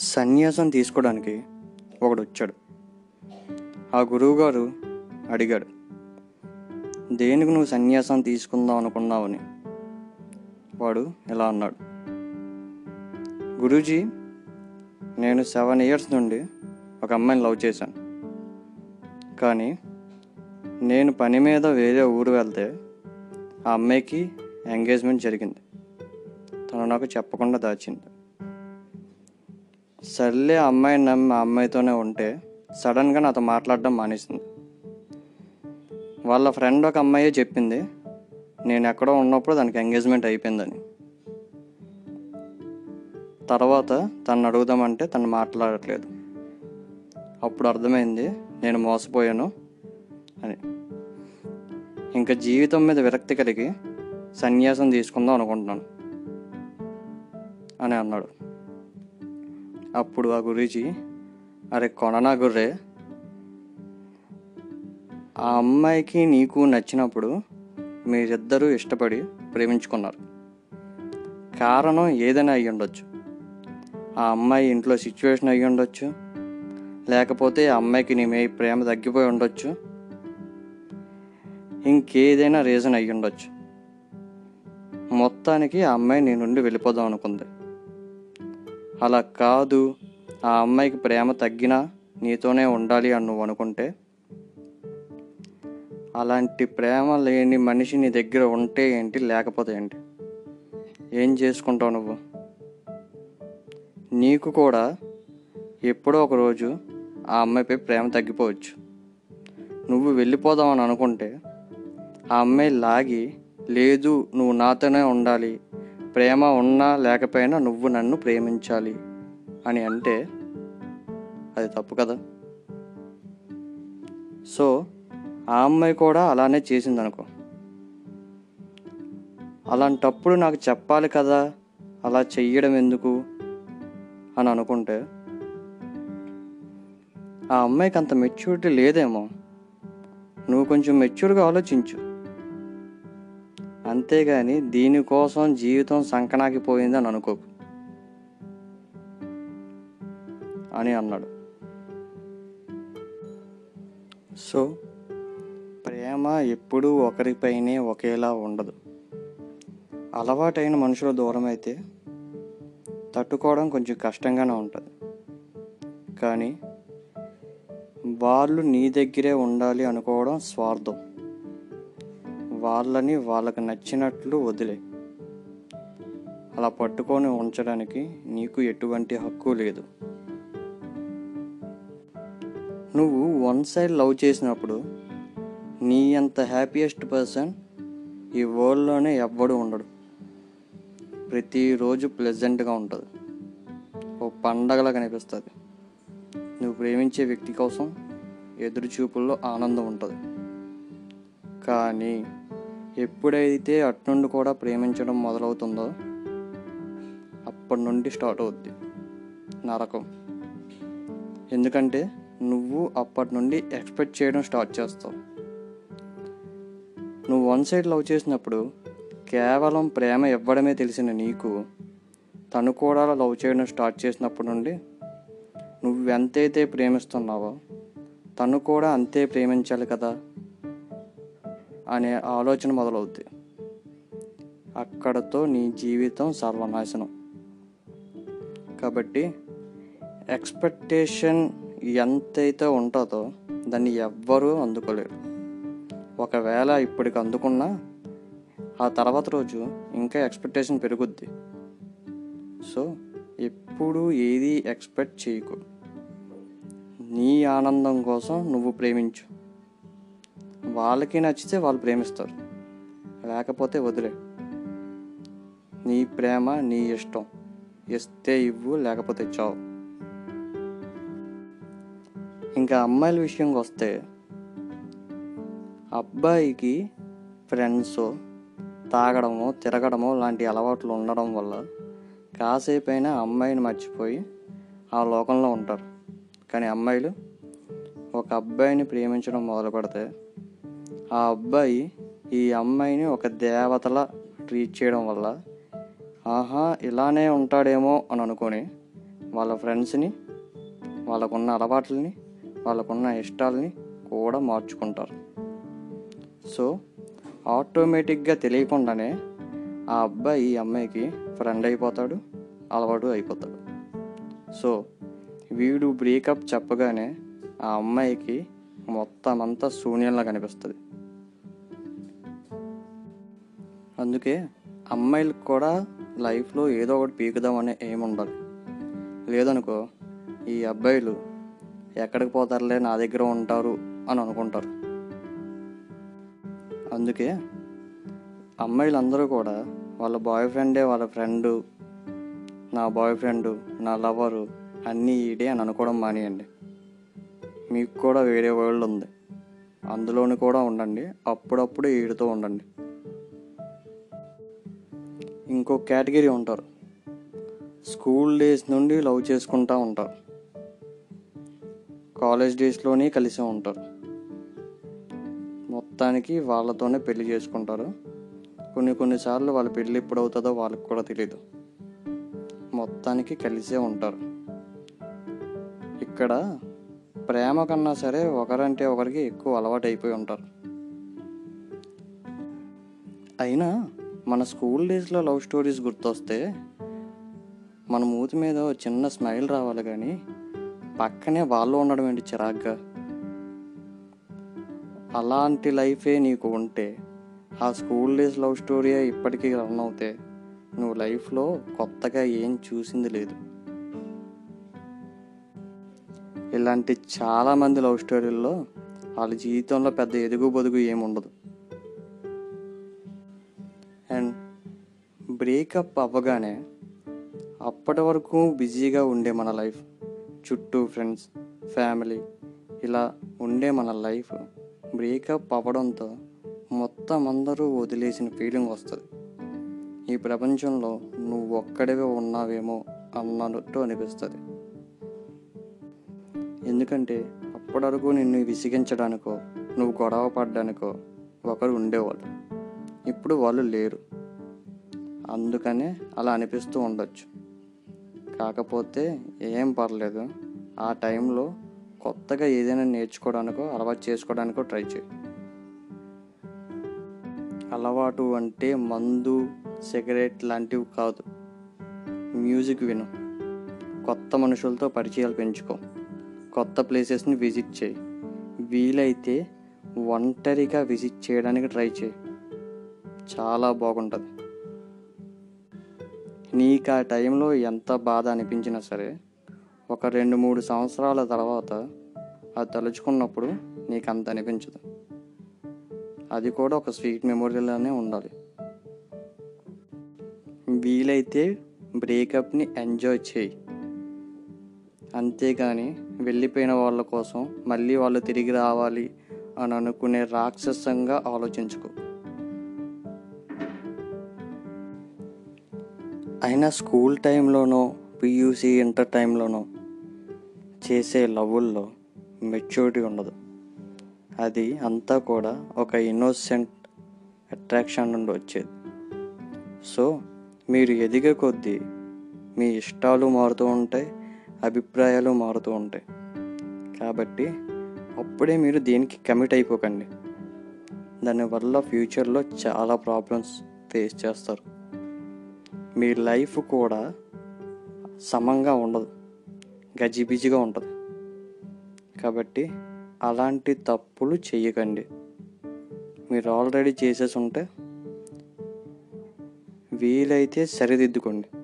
సన్యాసం తీసుకోవడానికి ఒకడు వచ్చాడు ఆ గురువుగారు అడిగాడు దేనికి నువ్వు సన్యాసం తీసుకుందాం అనుకున్నావని? వాడు ఇలా అన్నాడు గురూజీ నేను సెవెన్ ఇయర్స్ నుండి ఒక అమ్మాయిని లవ్ చేశాను. కానీ నేను పని మీద వేరే ఊరు వెళ్తే ఆ అమ్మాయికి ఎంగేజ్మెంట్ జరిగింది. తను నాకు చెప్పకుండా దాచింది. సర్లే ఆ నమ్మి ఆ అమ్మాయితోనే ఉంటే సడన్గా నాతో మాట్లాడడం మానేసింది. వాళ్ళ ఫ్రెండ్ ఒక అమ్మాయే చెప్పింది నేను ఎక్కడో ఉన్నప్పుడు దానికి ఎంగేజ్మెంట్ అయిపోయిందని. తర్వాత తను అడుగుదామంటే తను మాట్లాడట్లేదు. అప్పుడు అర్థమైంది నేను మోసపోయాను అని. ఇంకా జీవితం మీద విరక్తి కలిగి సన్యాసం తీసుకుందాం అనుకుంటున్నాను అని అన్నాడు. అప్పుడు ఆ గురూజీ అరే కొననా గుర్రే ఆ అమ్మాయికి నీకు నచ్చినప్పుడు మీరిద్దరూ ఇష్టపడి ప్రేమించుకున్నారు. కారణం ఏదైనా అయ్యి ఉండొచ్చు. ఆ అమ్మాయి ఇంట్లో సిచ్యువేషన్ అయ్యి ఉండొచ్చు. లేకపోతే ఆ అమ్మాయికి నీ మీ ప్రేమ తగ్గిపోయి ఉండొచ్చు. ఇంకేదైనా రీజన్ అయ్యి ఉండొచ్చు. మొత్తానికి ఆ అమ్మాయి నీ నుండి వెళ్ళిపోదాం అనుకుంది. అలా కాదు ఆ అమ్మాయికి ప్రేమ తగ్గినా నీతోనే ఉండాలి అని నువ్వు అనుకుంటే? అలాంటి ప్రేమ లేని మనిషి నీ దగ్గర ఉంటే ఏంటి లేకపోతే ఏంటి? ఏం చేసుకుంటావు నువ్వు? నీకు కూడా ఎప్పుడో ఒక రోజు ఆ అమ్మాయిపై ప్రేమ తగ్గిపోవచ్చు. నువ్వు వెళ్ళిపోదామని అనుకుంటే ఆ అమ్మాయి లాగి లేదు నువ్వు నాతోనే ఉండాలి ప్రేమ ఉన్నా లేకపోయినా నువ్వు నన్ను ప్రేమించాలి అని అంటే అది తప్పు కదా? సో ఆ అమ్మాయి కూడా అలానే చేసింది అనుకో అలాంటప్పుడు నాకు చెప్పాలి కదా అలా చెయ్యడం ఎందుకు అని అనుకుంటే ఆ అమ్మాయికి అంత మెచ్యూరిటీ లేదేమో. నువ్వు కొంచెం మెచ్యూర్గా ఆలోచించు. అంతేగాని దీనికోసం జీవితం సంకనాకిపోయింది అనుకోకు. అని అన్నాడు. సో ప్రేమ ఎప్పుడూ ఒకరిపైనే ఒకేలా ఉండదు. అలవాటైన మనుషుల దూరం అయితే తట్టుకోవడం కొంచెం కష్టంగానే ఉంటుంది. కానీ వాళ్ళు నీ దగ్గరే ఉండాలి అనుకోవడం స్వార్థం. వాళ్ళని వాళ్ళకి నచ్చినట్లు వదిలే. అలా పట్టుకొని ఉంచడానికి నీకు ఎటువంటి హక్కు లేదు. నువ్వు వన్ సైడ్ లవ్ చేసినప్పుడు నీ అంత హ్యాపీయెస్ట్ పర్సన్ ఈ వరల్డ్లోనే ఎవ్వడు ఉండడు. ప్రతిరోజు ప్లెజెంట్గా ఉంటుంది. ఓ పండగలా కనిపిస్తుంది. నువ్వు ప్రేమించే వ్యక్తి కోసం ఎదురుచూపుల్లో ఆనందం ఉంటుంది. కానీ ఎప్పుడైతే అట్నుండి కూడా ప్రేమించడం మొదలవుతుందో అప్పటి నుండి స్టార్ట్ అవుద్ది నరకం. ఎందుకంటే నువ్వు అప్పటి నుండి ఎక్స్పెక్ట్ చేయడం స్టార్ట్ చేస్తావు. నువ్వు వన్ సైడ్ లవ్ చేసినప్పుడు కేవలం ప్రేమ ఇవ్వడమే తెలిసిన నీకు తను కూడా లవ్ చేయడం స్టార్ట్ చేసినప్పటి నుండి నువ్వు ఎంతైతే ప్రేమిస్తున్నావో తను కూడా అంతే ప్రేమించాలి కదా. అనే ఆలోచన మొదలవుద్ది. అక్కడతో నీ జీవితం సర్వనాశనం. కాబట్టి ఎక్స్పెక్టేషన్ ఎంతైతే ఉంటుందో దాన్ని ఎవ్వరూ అందుకోలేరు. ఒకవేళ ఇప్పటికి అందుకున్నా ఆ తర్వాత రోజు ఇంకా ఎక్స్పెక్టేషన్ పెరుగుద్ది. సో ఎప్పుడు ఏది ఎక్స్పెక్ట్ చేయకు. నీ ఆనందం కోసం నువ్వు ప్రేమించు. వాళ్ళకి నచ్చితే వాళ్ళు ప్రేమిస్తారు. లేకపోతే వదిలే. నీ ప్రేమ నీ ఇష్టం. ఇస్తే ఇవ్వు లేకపోతే చావు. ఇంకా అమ్మాయిల విషయంకి వస్తే అబ్బాయికి ఫ్రెండ్స్ తాగడము తిరగడము లాంటి అలవాట్లు ఉండడం వల్ల కాసేపైనా అమ్మాయిని మర్చిపోయి ఆ లోకంలో ఉంటారు. కానీ అమ్మాయిలు ఒక అబ్బాయిని ప్రేమించడం మొదలు పెడితే ఆ అబ్బాయి ఈ అమ్మాయిని ఒక దేవతలా ట్రీట్ చేయడం వల్ల ఆహా ఇలానే ఉంటాడేమో అని అనుకొని వాళ్ళ ఫ్రెండ్స్ని వాళ్ళకున్న అలవాట్లని వాళ్ళకున్న ఇష్టాలని కూడా మార్చుకుంటారు. సో ఆటోమేటిక్గా తెలియకుండానే ఆ అబ్బాయి ఈ అమ్మాయికి ఫ్రెండ్ అయిపోతాడు అలవాటు అయిపోతాడు. సో వీడు బ్రేకప్ చెప్పగానే ఆ అమ్మాయికి మొత్తం అంతా శూన్యంలా కనిపిస్తుంది. అందుకే అమ్మాయిలకు కూడా లైఫ్లో ఏదో ఒకటి పీకుదామనే ఏం ఉండాలి. లేదనుకో ఈ అబ్బాయిలు ఎక్కడికి పోతారులే నా దగ్గర ఉంటారు అని అనుకుంటారు. అందుకే అమ్మాయిలందరూ కూడా వాళ్ళ బాయ్ ఫ్రెండే వాళ్ళ ఫ్రెండు నా బాయ్ ఫ్రెండ్ నా లవరు అన్నీ ఈడే అని అనుకోవడం మానేయండి. మీకు కూడా వేరే వరల్డ్ ఉంది. అందులోని కూడా ఉండండి అప్పుడప్పుడు ఈడుతూ ఉండండి. ఇంకో కేటగిరీ ఉంటారు. స్కూల్ డేస్ నుండి లవ్ చేసుకుంటూ ఉంటారు. కాలేజ్ డేస్లోనే కలిసి ఉంటారు. మొత్తానికి వాళ్ళతోనే పెళ్ళి చేసుకుంటారు. కొన్ని కొన్నిసార్లు వాళ్ళ పెళ్ళి ఎప్పుడు అవుతుందో వాళ్ళకి కూడా తెలియదు మొత్తానికి కలిసే ఉంటారు. ఇక్కడ ప్రేమ కన్నా సరే ఒకరంటే ఒకరికి ఎక్కువ అలవాటు అయిపోయి ఉంటారు. అయినా మన స్కూల్ డేస్లో లవ్ స్టోరీస్ గుర్తొస్తే మన మూతి మీద చిన్న స్మైల్ రావాలి కానీ పక్కనే వాళ్ళు ఉండడం ఏంటి చిరాగ్గా? అలాంటి లైఫే నీకు ఉంటే ఆ స్కూల్ డేస్ లవ్ స్టోరీయే ఇప్పటికీ రన్ అవుతే నువ్వు లైఫ్లో కొత్తగా ఏం చూసింది లేదు. ఇలాంటి చాలామంది లవ్ స్టోరీల్లో వాళ్ళ జీవితంలో పెద్ద ఎదుగు బొదుగు ఏముండదు. బ్రేకప్ అవ్వగానే అప్పటి వరకు బిజీగా ఉండే మన లైఫ్ చుట్టూ ఫ్రెండ్స్ ఫ్యామిలీ ఇలా ఉండే మన లైఫ్ బ్రేకప్ అవ్వడంతో మొత్తం అందరూ వదిలేసిన ఫీలింగ్ వస్తుంది. ఈ ప్రపంచంలో నువ్వు ఒక్కడివే ఉన్నావేమో అన్నట్టు అనిపిస్తుంది. ఎందుకంటే అప్పటివరకు నిన్ను విసిగించడానికో నువ్వు గొడవ పడ్డానికో ఒకరు ఉండేవాళ్ళు. ఇప్పుడు వాళ్ళు లేరు. అందుకనే అలా అనిపిస్తూ ఉండొచ్చు. కాకపోతే ఏం పర్లేదు. ఆ టైంలో కొత్తగా ఏదైనా నేర్చుకోవడానికో అలవాటు చేసుకోవడానికో ట్రై చేయి. అలవాటు అంటే మందు సిగరెట్ లాంటివి కాదు. మ్యూజిక్ విను. కొత్త మనుషులతో పరిచయాలు పెంచుకో. కొత్త ప్లేసెస్ని విజిట్ చేయి. వీలైతే ఒంటరిగా విజిట్ చేయడానికి ట్రై చేయి. చాలా బాగుంటుంది. నీకు ఆ టైంలో ఎంత బాధ అనిపించినా సరే ఒక రెండు మూడు సంవత్సరాల తర్వాత అది తలుచుకున్నప్పుడు నీకు అంత అనిపించదు. అది కూడా ఒక స్వీట్ మెమొరీలోనే ఉండాలి. వీలైతే బ్రేకప్ని ఎంజాయ్ చేయి. అంతేగాని వెళ్ళిపోయిన వాళ్ళ కోసం మళ్ళీ వాళ్ళు తిరిగి రావాలి అని అనుకునే రాక్షసంగా ఆలోచించుకో. అయినా స్కూల్ టైంలోనో పియూసీ ఇంటర్ టైంలోనో చేసే లవ్వుల్లో మెచ్యూరిటీ ఉండదు. అది అంతా కూడా ఒక ఇన్నోసెంట్ అట్రాక్షన్ నుండి వచ్చేది. సో మీరు ఎదిగే కొద్దీ మీ ఇష్టాలు మారుతూ ఉంటాయి అభిప్రాయాలు మారుతూ ఉంటాయి. కాబట్టి అప్పుడే మీరు దేనికి కమిట్ అయిపోకండి. దానివల్ల ఫ్యూచర్లో చాలా ప్రాబ్లమ్స్ ఫేస్ చేస్తారు. మీ లైఫ్ కూడా సమంగా ఉండదు గజిబిజిగా ఉంటుంది. కాబట్టి అలాంటి తప్పులు చేయకండి మీరు ఆల్రెడీ చేసేసి ఉంటే వీలైతే సరిదిద్దుకోండి.